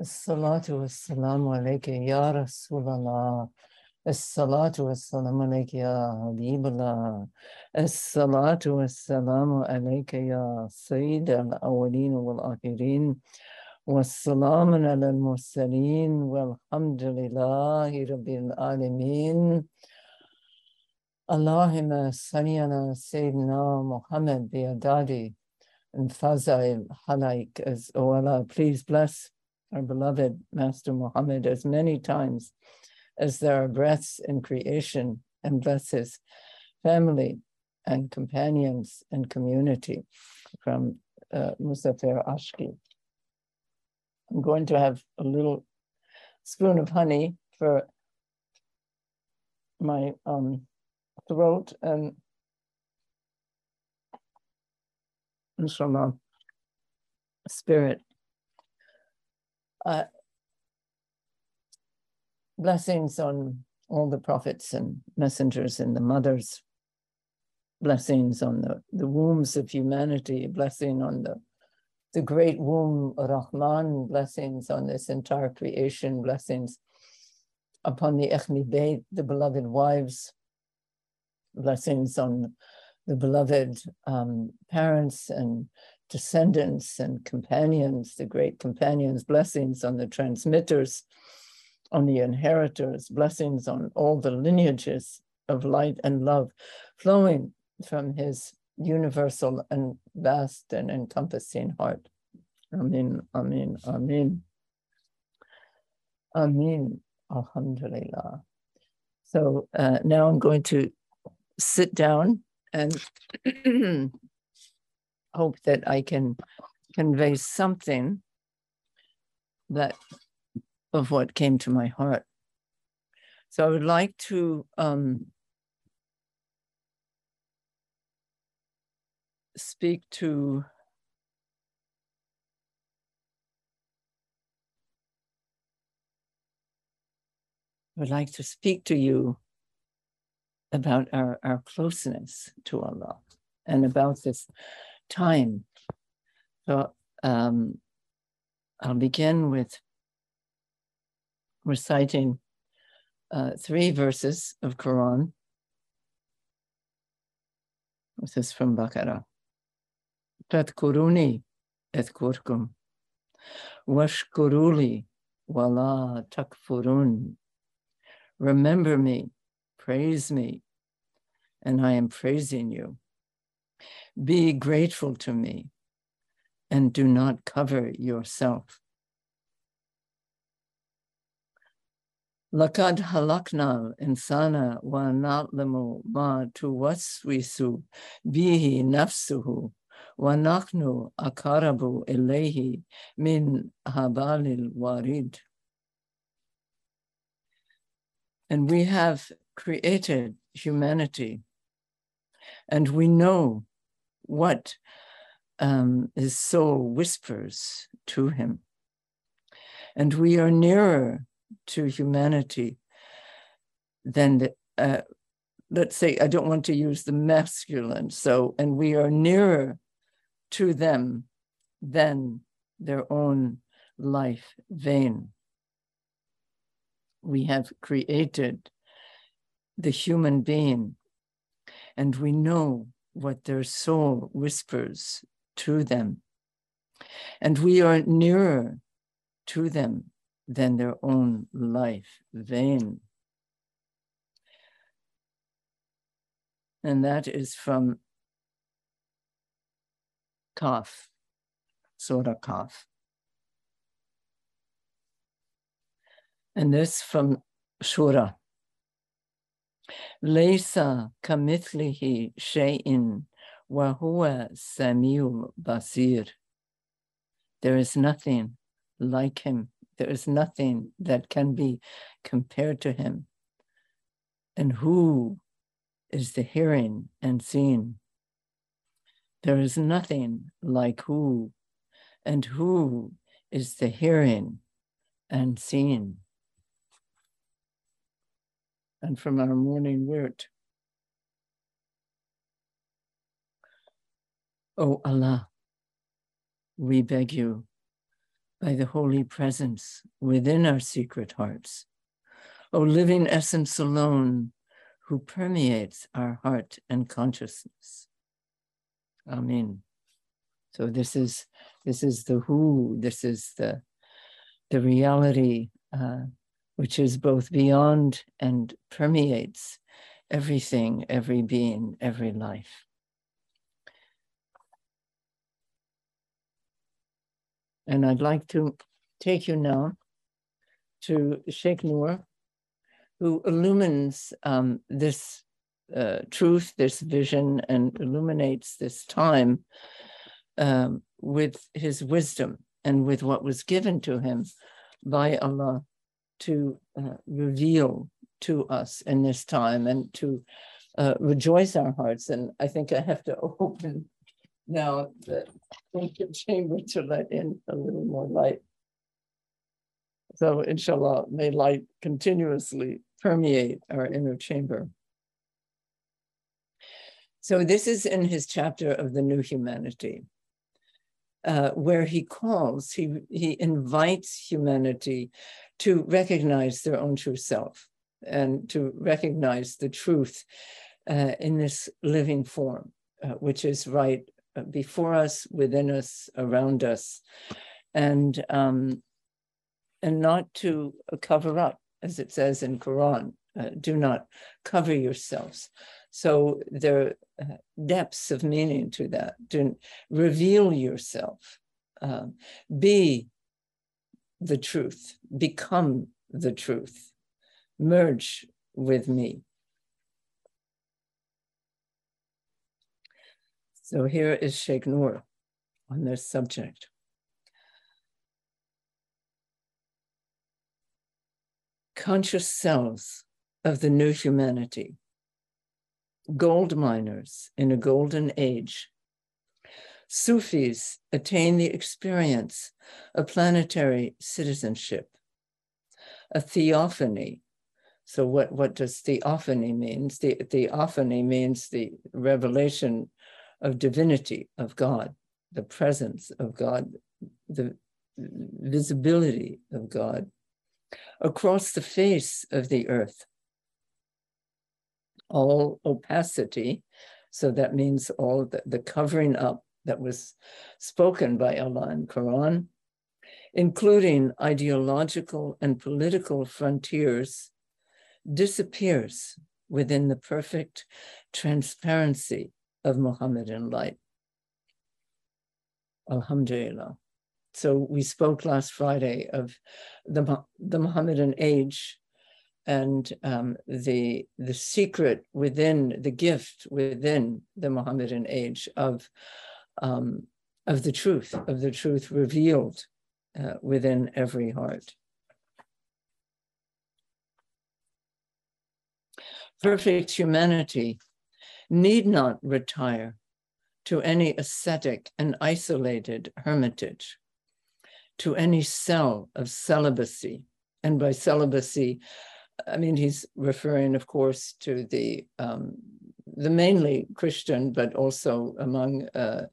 الصلاة والسلام عليك يا رسول الله. الصلاة والسلام عليك يا حبيب الله. الصلاة والسلام عليك يا سيد الأولين والآخرين. والسلام على المرسلين. والحمد لله رب العالمين. اللهم صل على سيدنا محمد بيدادي and Fazail Halaik as O Allah, please bless our beloved Master Muhammad as many times as there are breaths in creation and bless his family and companions and community from uh, Musafir Ashki. I'm going to have a little spoon of honey for my um, throat and inshallah spirit uh, blessings on all the prophets and messengers and the mothers, blessings on the, the wombs of humanity, blessing on the, the great womb, Rahman, blessings on this entire creation, blessings upon the Echmi Beit, the beloved wives, blessings on the beloved um, parents and descendants and companions, the great companions, blessings on the transmitters, on the inheritors, blessings on all the lineages of light and love flowing from his universal and vast and encompassing heart. Amen, amen, amen. Amen, alhamdulillah. So uh, now I'm going to sit down and hope that I can convey something that of what came to my heart. So I would like to um, speak to I would like to speak to you about our, our closeness to Allah and about this time. So um, I'll begin with reciting uh, three verses of Quran. This is from Baqarah. Tadkuruni ethkurkum. Washkuruli wala takfurun. Remember me, praise me, and I am praising you. Be grateful to me and do not cover yourself. Lakad halakna insana wa na'lamu ma tuwaswisu bihi nafsuhu wa naknu akarabu ilayhi min habalil warid. And we have created humanity and we know what um, his soul whispers to him. And we are nearer to humanity than the, uh, let's say, I don't want to use the masculine, so, and we are nearer to them than their own life vein. We have created the human being and we know what their soul whispers to them. And we are nearer to them than their own life vein. And that is from Kaf, Surah Kaf. And this from Shura. Kamithlihi shay'in wa huwa samiul basir. There is nothing like him. There is nothing that can be compared to him. And who is the hearing and seeing? There is nothing like who, and who is the hearing and seeing? And from our morning word. O Allah, we beg you by the holy presence within our secret hearts. O living essence alone who permeates our heart and consciousness. Amen. So this is this is the who, this is the the reality uh, which is both beyond and permeates everything, every being, every life. And I'd like to take you now to Sheikh Noor, who illumines um, this uh, truth, this vision, and illuminates this time um, with his wisdom and with what was given to him by Allah to uh, reveal to us in this time and to uh, rejoice our hearts. And I think I have to open now the chamber to let in a little more light. So inshallah, may light continuously permeate our inner chamber. So this is in his chapter of the new humanity, uh, where he calls, he, he invites humanity to recognize their own true self and to recognize the truth uh, in this living form, uh, which is right uh, before us, within us, around us, and um, and not to cover up, as it says in Quran. Uh, do not cover yourselves. So there are uh, depths of meaning to that. To reveal yourself, um, be the truth, become the truth, merge with me. So here is Sheikh Noor on this subject. Conscious selves of the new humanity, gold miners in a golden age. Sufis attain the experience of planetary citizenship, a theophany. So, what, what does theophany means? The theophany means the revelation of divinity of God, the presence of God, the visibility of God across the face of the earth. All opacity, so that means all the, the covering up that was spoken by Allah in Quran, including ideological and political frontiers, disappears within the perfect transparency of Muhammadan light. Alhamdulillah. So we spoke last Friday of the, the Muhammadan age and um, the, the secret within, the gift within the Muhammadan age of, um, of the truth, of the truth revealed uh, within every heart. Perfect humanity need not retire to any ascetic and isolated hermitage, to any cell of celibacy. And by celibacy, I mean, he's referring, of course, to the um, the mainly Christian, but also among uh,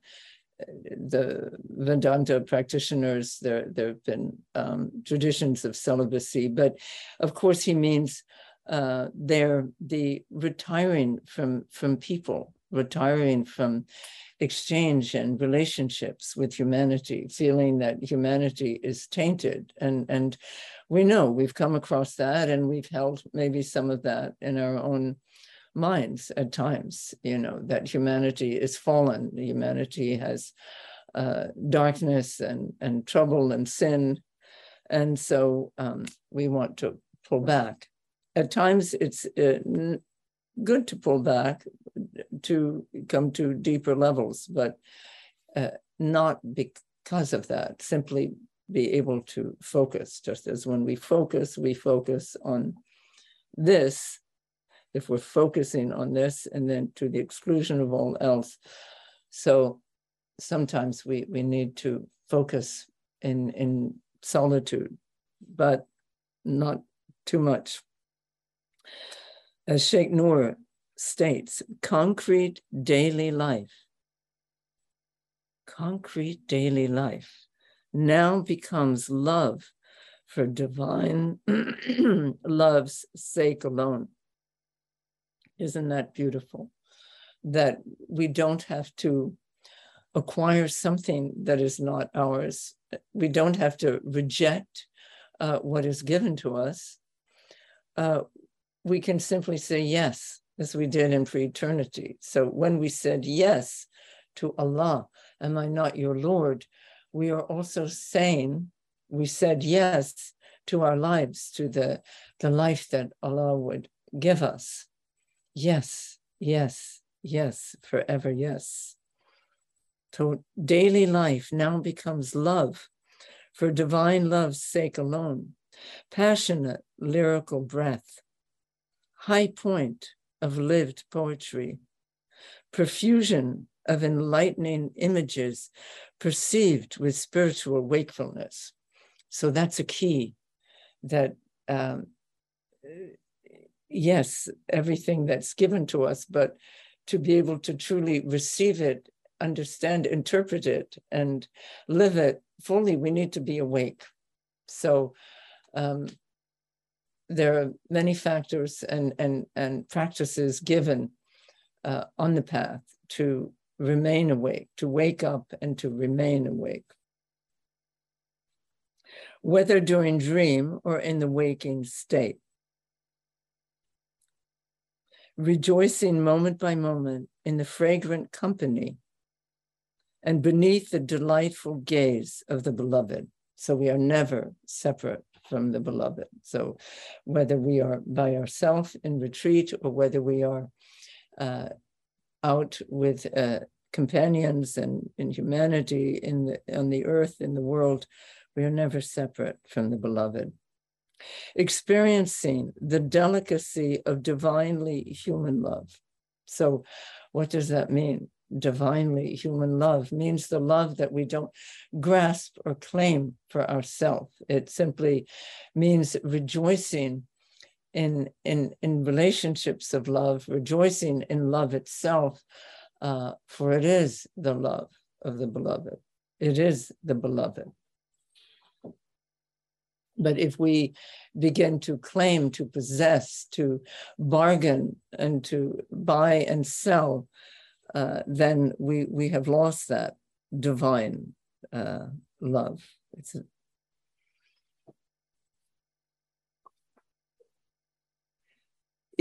the Vedanta practitioners, there there have been um, traditions of celibacy. But of course, he means uh, they're the retiring from from people, retiring from exchange and relationships with humanity, feeling that humanity is tainted. And, and we know we've come across that and we've held maybe some of that in our own minds at times, you know, that humanity is fallen, humanity has uh, darkness and, and trouble and sin. And so um, we want to pull back at times it's uh, good to pull back to come to deeper levels, but uh, not because of that, simply be able to focus. Just as when we focus, we focus on this. If we're focusing on this and then to the exclusion of all else. So sometimes we, we need to focus in, in solitude, but not too much as Sheikh Noor states, concrete daily life. Concrete daily life. now becomes love for divine love's sake alone. Isn't that beautiful? That we don't have to acquire something that is not ours. We don't have to reject uh, what is given to us. Uh, we can simply say yes, as we did in pre eternity. So when we said yes to Allah, Am I not your Lord? We are also saying, we said yes to our lives, to the, the life that Allah would give us. Yes, yes, yes, forever yes. So daily life now becomes love for divine love's sake alone, passionate lyrical breath, high point of lived poetry, profusion of enlightening images perceived with spiritual wakefulness. So that's a key that, um, yes, everything that's given to us, but to be able to truly receive it, understand, interpret it, and live it fully, we need to be awake. So um, there are many factors and, and, and practices given uh, on the path to remain awake, to wake up and to remain awake. Whether during dream or in the waking state. Rejoicing moment by moment in the fragrant company and beneath the delightful gaze of the beloved. So we are never separate from the beloved. So whether we are by ourselves in retreat or whether we are uh, out with uh, companions and in humanity in the on the earth in the world we are never separate from the beloved. Experiencing the delicacy of divinely human love. So what does that mean divinely human love means the love that we don't grasp or claim for ourselves it simply means rejoicing in in in relationships of love rejoicing in love itself uh, for it is the love of the beloved. It is the beloved. But if we begin to claim to possess to bargain and to buy and sell uh, then we we have lost that divine uh, love it's a,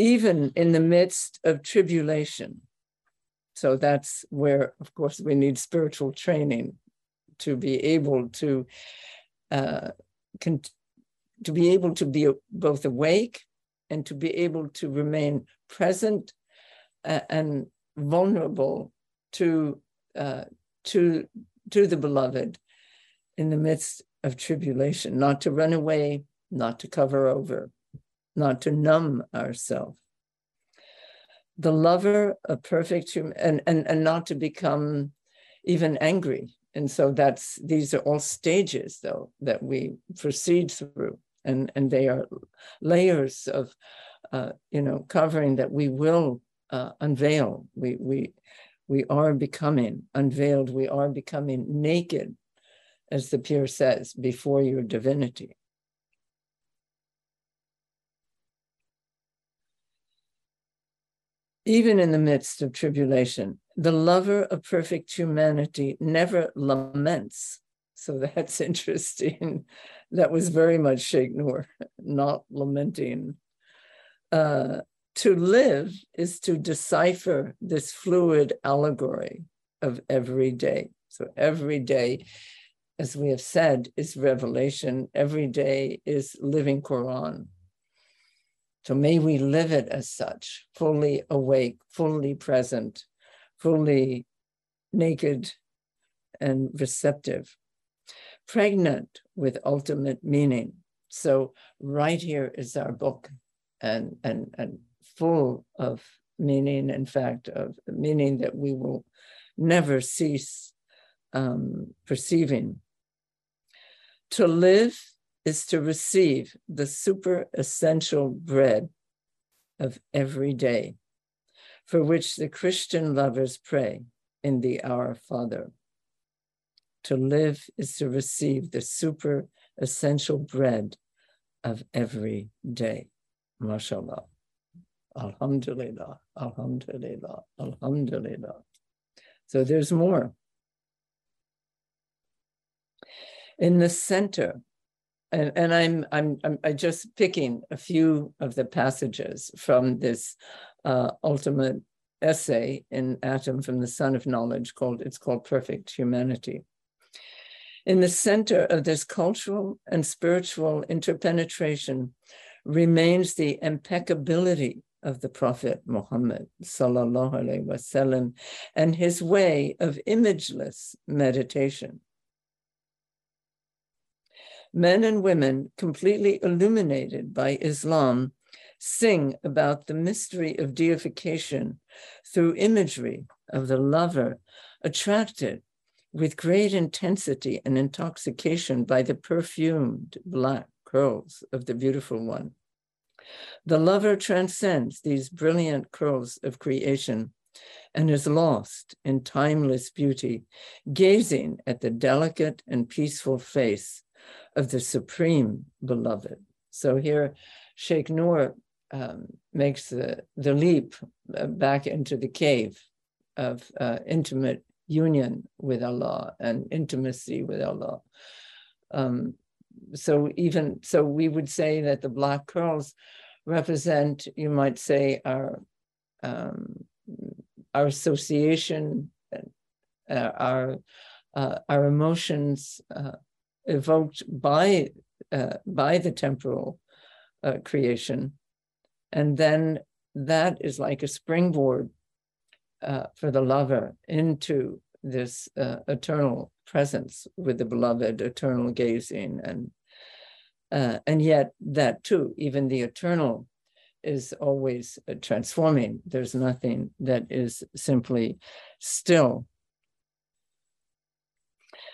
even in the midst of tribulation. So that's where, of course, we need spiritual training to be able to uh, to be able to be both awake and to be able to remain present uh, and vulnerable to uh, to to the beloved in the midst of tribulation, not to run away, not to cover over, not to numb ourselves. The lover of perfect human, and, and, and not to become even angry. And so that's these are all stages though that we proceed through. And, and they are layers of uh, you know covering that we will uh, unveil. We we we are becoming unveiled. We are becoming naked, as the Pure says, before your divinity. even in the midst of tribulation. The lover of perfect humanity never laments. So that's interesting. that was very much Sheikh Nur, not lamenting. Uh, to live is to decipher this fluid allegory of every day. So every day, as we have said, is revelation. Every day is living Quran. So may we live it as such, fully awake, fully present, fully naked and receptive, pregnant with ultimate meaning. So right here is our book and, and, and full of meaning, in fact, of meaning that we will never cease um, perceiving. To live is to receive the super essential bread of every day, for which the Christian lovers pray in the Our Father. To live is to receive the super essential bread of every day. MashaAllah. Alhamdulillah, Alhamdulillah, Alhamdulillah. So there's more. In the center, and, and I'm, I'm I'm I'm just picking a few of the passages from this uh, ultimate essay in Atom from the Sun of Knowledge called it's called Perfect Humanity. In the center of this cultural and spiritual interpenetration remains the impeccability of the Prophet Muhammad wasallam and his way of imageless meditation. Men and women completely illuminated by Islam sing about the mystery of deification through imagery of the lover attracted with great intensity and intoxication by the perfumed black curls of the beautiful one. The lover transcends these brilliant curls of creation and is lost in timeless beauty, gazing at the delicate and peaceful face of the supreme beloved. So here, Sheikh Noor um, makes the, the leap uh, back into the cave of uh, intimate union with Allah and intimacy with Allah. Um, so even so, we would say that the black curls represent, you might say, our um, our association, uh, our uh, our emotions uh, evoked by uh, by the temporal uh, creation, and then that is like a springboard uh, for the lover into this eternal presence with the beloved, eternal gazing and uh, and yet, that too, even the eternal is always uh, transforming. There's nothing that is simply still.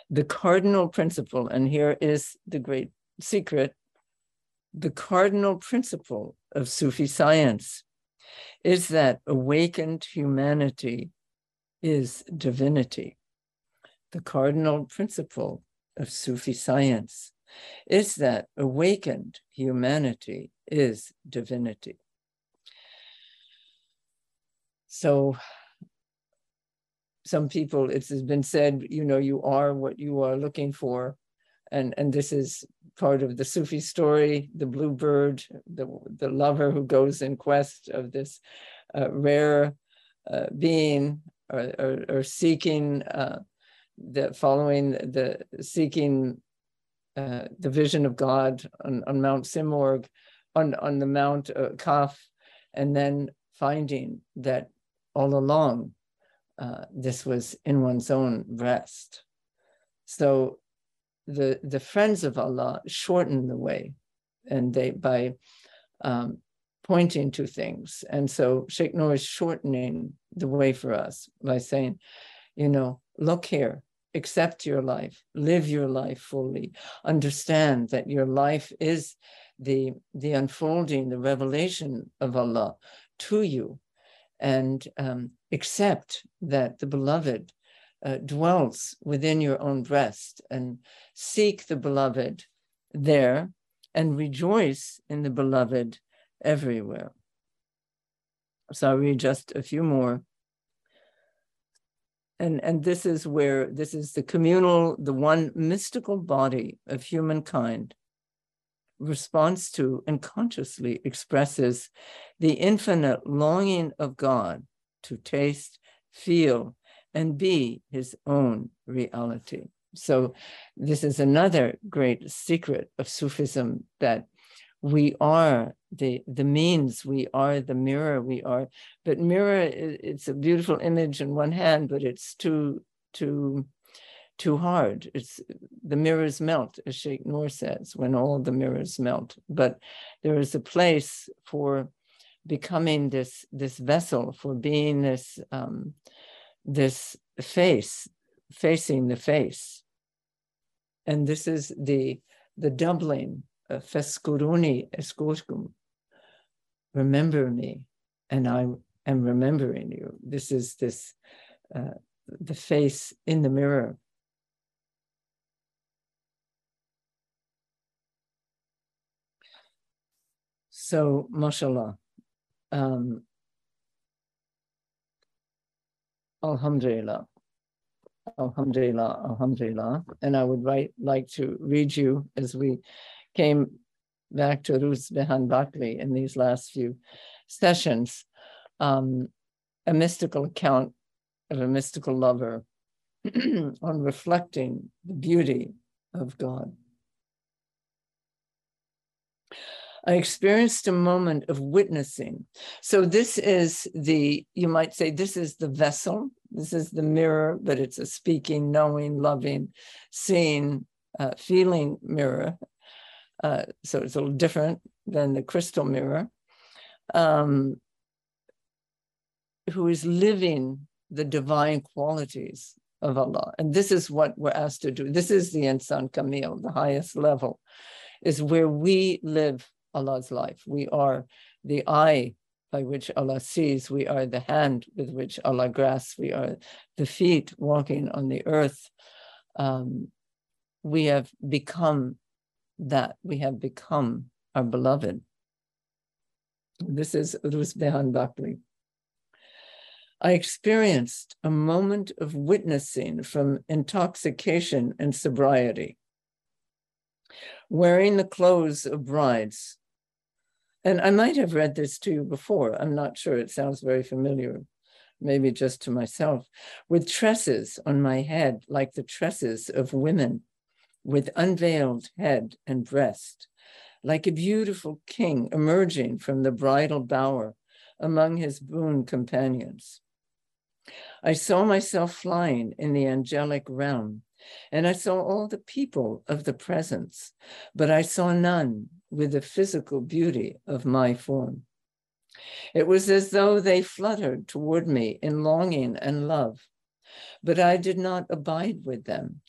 The cardinal principle, and here is the great secret the cardinal principle of Sufi science is that awakened humanity is divinity. The cardinal principle of Sufi science is that awakened humanity is divinity. So some people, it's been said, you know, you are what you are looking for. And, and this is part of the Sufi story, the bluebird, the, the lover who goes in quest of this uh, rare uh, being or, or, or seeking uh, the following the seeking uh, the vision of God on, on Mount Simorg, on, on the Mount uh, Kaf, and then finding that all along uh, this was in one's own breast. So the the friends of Allah shorten the way, and they by um, pointing to things. And so Sheikh Noor is shortening the way for us by saying, you know, look here, accept your life, live your life fully, understand that your life is the, the unfolding, the revelation of Allah to you, and um, accept that the beloved uh, dwells within your own breast and seek the beloved there and rejoice in the beloved everywhere. So I'll read just a few more and and this is where this is the communal the one mystical body of humankind responds to and consciously expresses the infinite longing of god to taste feel and be his own reality. So this is another great secret of sufism that we are the the means we are the mirror we are but mirror it's a beautiful image in one hand but it's too too too hard. It's the mirrors melt as sheikh noor says when all the mirrors melt. But there is a place for becoming this this vessel for being this um this face facing the face. And this is the the doubling Feskuruni escortum remember me, and I am remembering you. This is this uh, the face in the mirror. So, mashallah. Um, alhamdulillah. Alhamdulillah, Alhamdulillah. And I would write, like to read you as we came back to Ruzbehan Baqli in these last few sessions, um, a mystical account of a mystical lover on reflecting the beauty of God. I experienced a moment of witnessing. So, this is the, you might say, this is the vessel, this is the mirror, but it's a speaking, knowing, loving, seeing, uh, feeling mirror. Uh, so, it's a little different than the crystal mirror. Um, who is living the divine qualities of Allah. And this is what we're asked to do. This is the Insan Kamil, the highest level, is where we live Allah's life. We are the eye by which Allah sees. We are the hand with which Allah grasps. We are the feet walking on the earth. Um, we have become that. We have become our beloved. This is Ruzbehan Baqli. I experienced a moment of witnessing from intoxication and sobriety. Wearing the clothes of brides, and I might have read this to you before. I'm not sure. It sounds very familiar, maybe just to myself. With tresses on my head, like the tresses of women, with unveiled head and breast, like a beautiful king emerging from the bridal bower among his boon companions. I saw myself flying in the angelic realm, and I saw all the people of the presence, but I saw none with the physical beauty of my form. It was as though they fluttered toward me in longing and love, but I did not abide with them,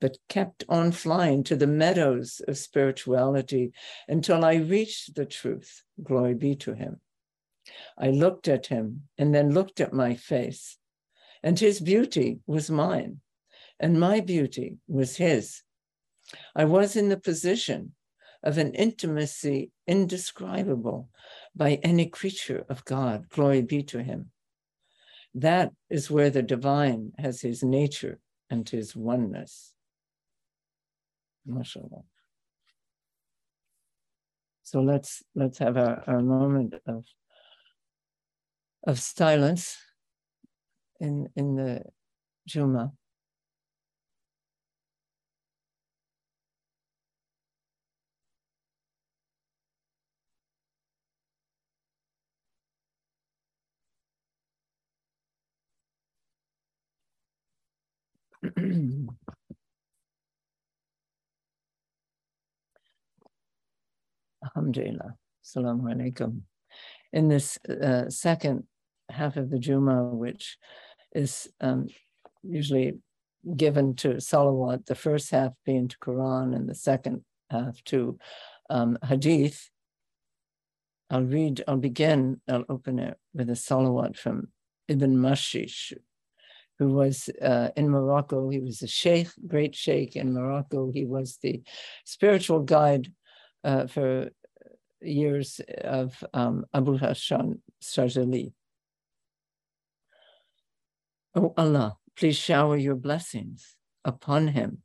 but kept on flying to the meadows of spirituality until I reached the truth. Glory be to him. I looked at him and then looked at my face, and his beauty was mine, and my beauty was his. I was in the position of an intimacy indescribable by any creature of God. Glory be to him. That is where the divine has his nature and his oneness. So let's let's have our, our moment of of silence in in the Juma. Alhamdulillah. Assalamu alaikum. In this uh, second half of the Juma, which is um, usually given to salawat, the first half being to Quran and the second half to um, Hadith, I'll read, I'll begin, I'll open it with a salawat from Ibn Mashish, who was uh, in Morocco. He was a sheikh, great sheikh in Morocco. He was the spiritual guide uh, for years of um, Abu Hassan Shazali. Oh Allah, please shower your blessings upon him.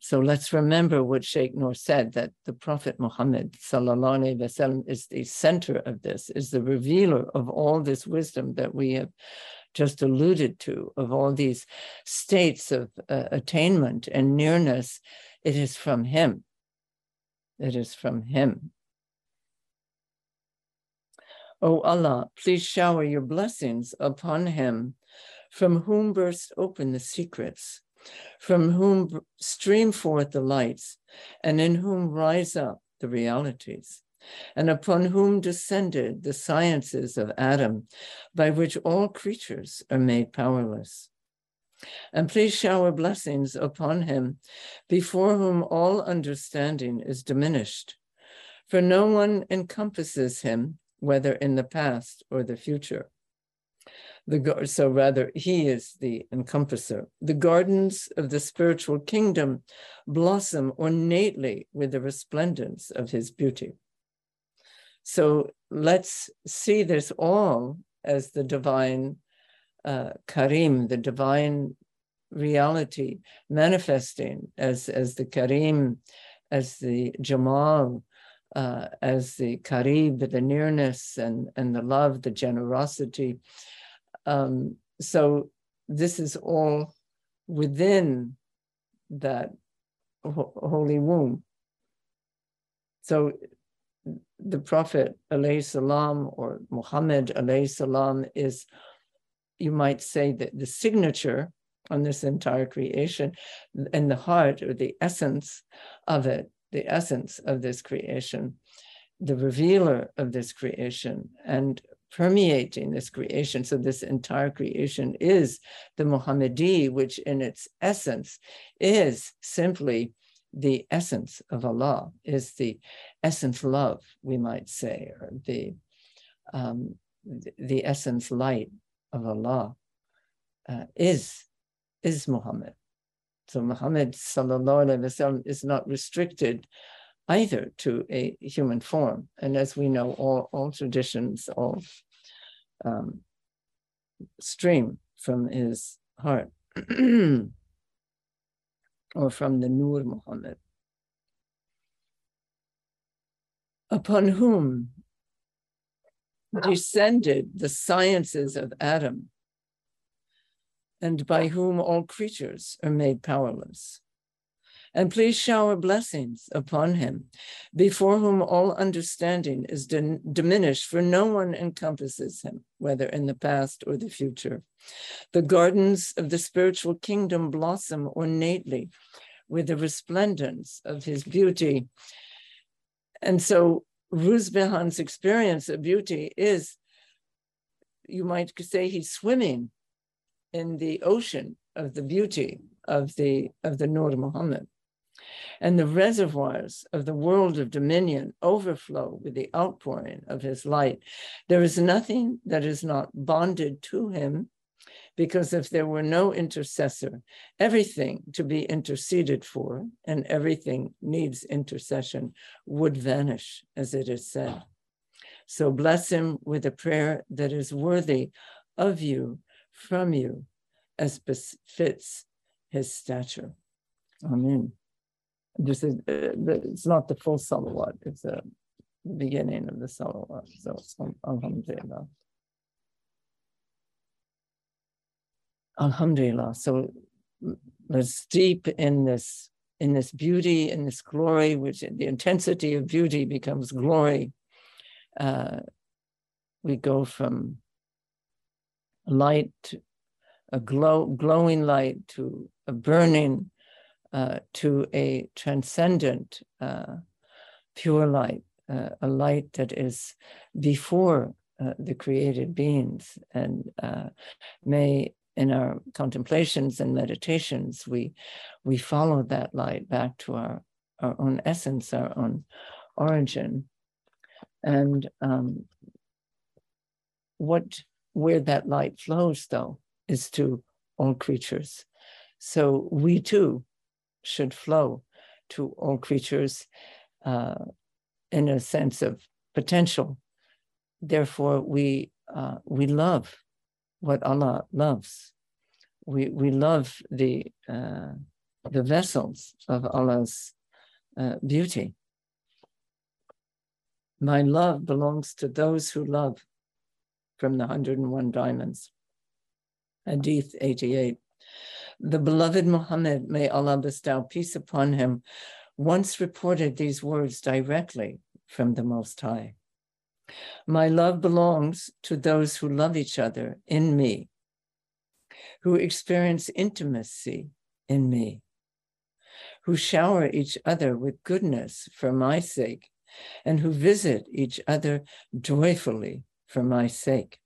So let's remember what Sheikh Noor said that the Prophet Muhammad wasallam is the center of this, is the revealer of all this wisdom that we have just alluded to, of all these states of uh, attainment and nearness. It is from him. It is from him. O Allah, please shower your blessings upon him, from whom burst open the secrets, from whom stream forth the lights, and in whom rise up the realities, and upon whom descended the sciences of Adam, by which all creatures are made powerless. And please shower blessings upon him, before whom all understanding is diminished. For no one encompasses him whether in the past or the future. The, so rather, he is the encompasser. The gardens of the spiritual kingdom blossom ornately with the resplendence of his beauty. So let's see this all as the divine uh, Karim, the divine reality manifesting as, as the Karim, as the Jamal, uh, as the Karib, the nearness and, and the love, the generosity. Um, so this is all within that ho- holy womb. So the Prophet salam or Muhammad salam is, you might say, that the signature on this entire creation and the heart or the essence of it, the essence of this creation, the revealer of this creation, and permeating this creation. So, this entire creation is the Muhammadi, which in its essence is simply the essence of Allah, is the essence love, we might say, or the, um, the essence light of Allah uh, is, is Muhammad. So Muhammad wasallam is not restricted either to a human form. And as we know, all, all traditions, all um, stream from his heart or from the Nur Muhammad, upon whom descended the sciences of Adam, and by whom all creatures are made powerless and please shower blessings upon him, before whom all understanding is diminished, for no one encompasses him, whether in the past or the future. The gardens of the spiritual kingdom blossom ornately with the resplendence of his beauty. And so Ruzbehan's experience of beauty is, you might say, he's swimming in the ocean of the beauty of the of the Nur Muhammad and the reservoirs of the world of dominion overflow with the outpouring of his light. There is nothing that is not bonded to him, because if there were no intercessor, everything to be interceded for and everything needs intercession would vanish, as it is said. So bless him with a prayer that is worthy of you, from you, as befits his stature. Amen. This is uh, it's not the full salawat, it's the beginning of the salawat. So alhamdulillah. Alhamdulillah. So let's deep in this in this beauty, in this glory, which the intensity of beauty becomes glory. Uh, we go from light, a glow, glowing light, to a burning uh, to a transcendent, uh, pure light, uh, a light that is before uh, the created beings. And uh, may in our contemplations and meditations, we, we follow that light back to our, our own essence, our own origin. And um, what where that light flows, though, is to all creatures. So we too should flow to all creatures uh, in a sense of potential. Therefore, we uh, we love what Allah loves. We we love the uh, the vessels of Allah's uh, beauty. My love belongs to those who love from the 101 diamonds. Hadith 88. The beloved Muhammad, may Allah bestow peace upon him, once reported these words directly from the Most High. My love belongs to those who love each other in me, who experience intimacy in me, who shower each other with goodness for my sake, and who visit each other joyfully for my sake.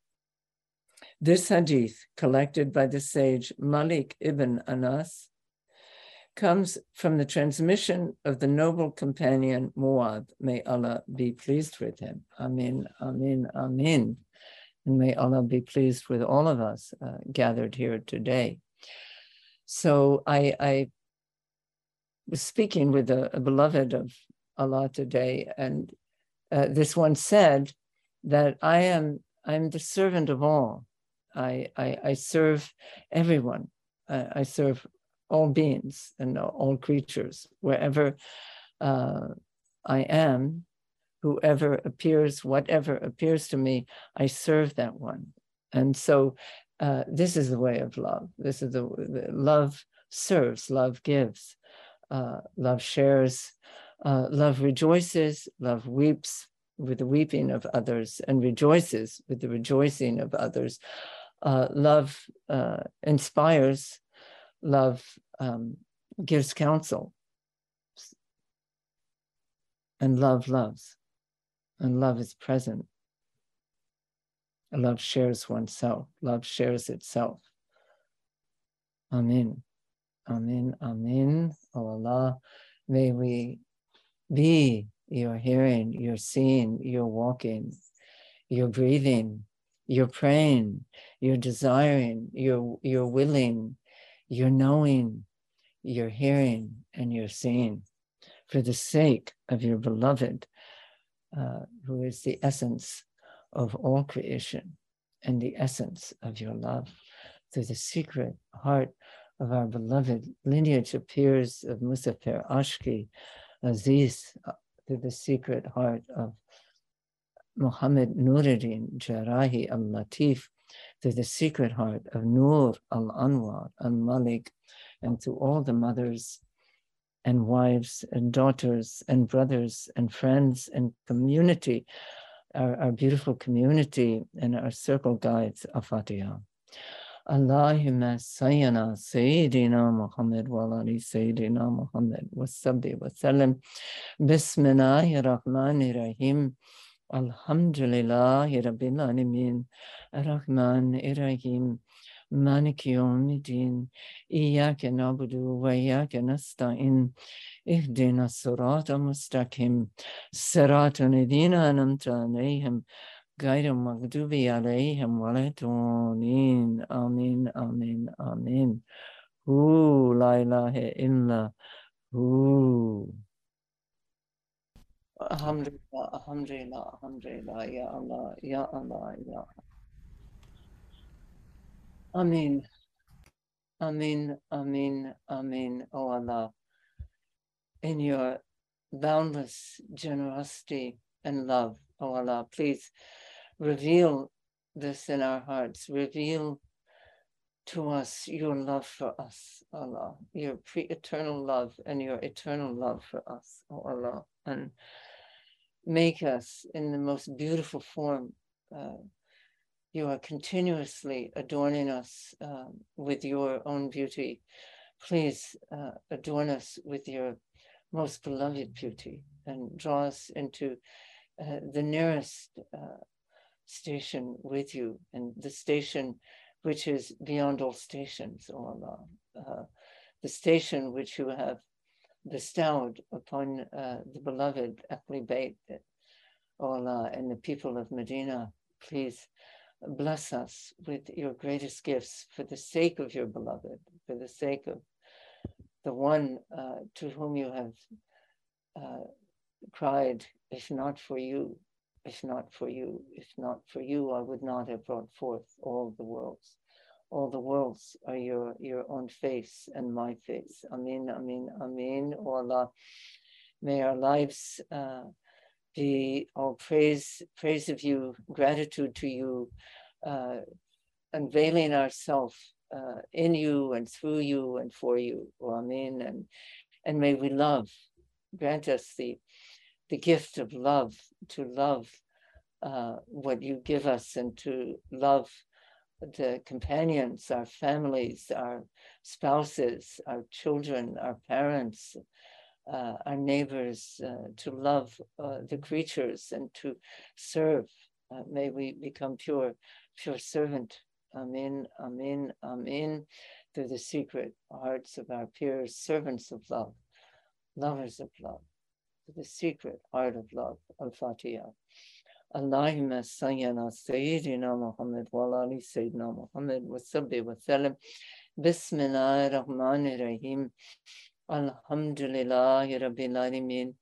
This hadith, collected by the sage Malik ibn Anas, comes from the transmission of the noble companion Muad. May Allah be pleased with him. Amin, amin, amin. And may Allah be pleased with all of us uh, gathered here today. So I, I was speaking with a, a beloved of Allah today, and uh, this one said that I am I'm the servant of all. I I, I serve everyone. I, I, serve all beings and all creatures wherever uh, I am. Whoever appears, whatever appears to me, I serve that one. And so, uh, this is the way of love. This is the, the love serves, love gives, uh, love shares, uh, love rejoices, love weeps with the weeping of others, and rejoices with the rejoicing of others. Uh, love uh, inspires, love um, gives counsel, and love loves, and love is present. Love shares oneself, love shares itself. Amen. Amen. Amen. Oh Allah, may we be your hearing, your seeing, your walking, your breathing, your praying, you're desiring, you're, you're willing, you're knowing, you're hearing, and you're seeing, for the sake of your beloved, uh, who is the essence of all creation and the essence of your love, through the secret heart of our beloved lineage appears of Muzaffar Ashki, Aziz, uh, through the secret heart of Muhammad Nuruddin Jerrahi al Latif, through the secret heart of Nur al Anwar al Malik, and to all the mothers and wives and daughters and brothers and friends and community, our, our beautiful community and our circle guides, Al-Fatiha. Allahumma sayyana Sayyidina Muhammad wa ali Sayyidina Muhammad wa sabbi wa sallam. Bismillahir Rahmanir Rahim. Alhamdulillahi Rabbil Alamin. Ar-Rahman Ar-Rahim. مالك يوم الدين إياك نعبد وإياك نستعين اهدنا الصراط المستقيم صراط الذين أنعمت عليهم غير المغضوب عليهم ولا الضالين آمين آمين آمين هو لا إله إلا هو Alhamdulillah, Alhamdulillah, Alhamdulillah, Ya Allah, Ya Allah, Ya Amin. Amin, Amin, Amin, O Allah. In your boundless generosity and love, O Allah, please reveal this in our hearts. Reveal to us your love for us, Allah, your pre eternal love and your eternal love for us, O Allah. And make us in the most beautiful form. Uh, you are continuously adorning us uh, with your own beauty. Please uh, adorn us with your most beloved beauty and draw us into uh, the nearest uh, station with you and the station which is beyond all stations, O Allah. Uh, the station which you have bestowed upon uh, the beloved Ahli Bayt, O Allah, and the people of Medina. Please bless us with your greatest gifts for the sake of your beloved, for the sake of the one uh, to whom you have uh, cried, if not for you, if not for you, if not for you, I would not have brought forth all the worlds. All the worlds are your, your own face and my face. Amen, amen, amen. O Allah, may our lives uh, be all praise, praise of you, gratitude to you, uh, unveiling ourselves uh, in you and through you and for you. Amen. And, and may we love, grant us the, the gift of love, to love uh, what you give us and to love the companions, our families, our spouses, our children, our parents, uh, our neighbors, uh, to love uh, the creatures and to serve. Uh, may we become pure, pure servant. Amen, amen, amen. Through the secret hearts of our pirs, servants of love, lovers of love, to the secret heart of love, Al-Fatiha. Allahumma sayyana Sayyidina Muhammad wa ali Sayyidina Muhammad wa sabbi wa sallam. Bismillahir Rahmanir Rahim. Alhamdulillahi Rabbil Alameen.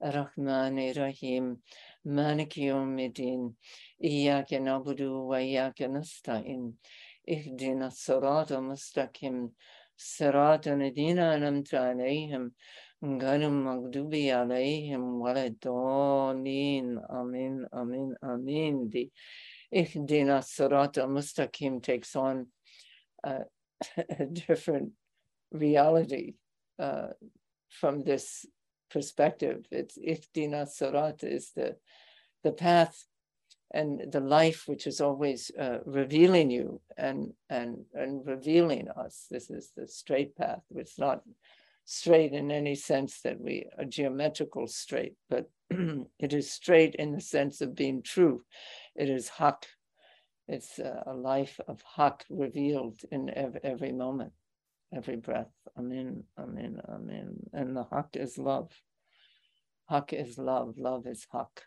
Rahman Rahim, Malik Yawmiddin, Iyyaka na'budu wa iyyaka nasta'in, Ihdina sirata mustaqim, Sirata ladina an'amta alayhim, غير المغضوب عليهم ولا الضالين Amen, Amen, Amen. The Ihdina Sirata Mustaqim takes on uh, a different reality uh, from this perspective. It's Ihdina Sarat is the, the path and the life which is always uh, revealing you and, and, and revealing us. This is the straight path. It's not straight in any sense that we are geometrical straight, but it is straight in the sense of being true. It is hak. It's uh, a life of hak revealed in every, every moment, every breath. Amen, amen, amen. And the hak is love. Hak is love, love is hak.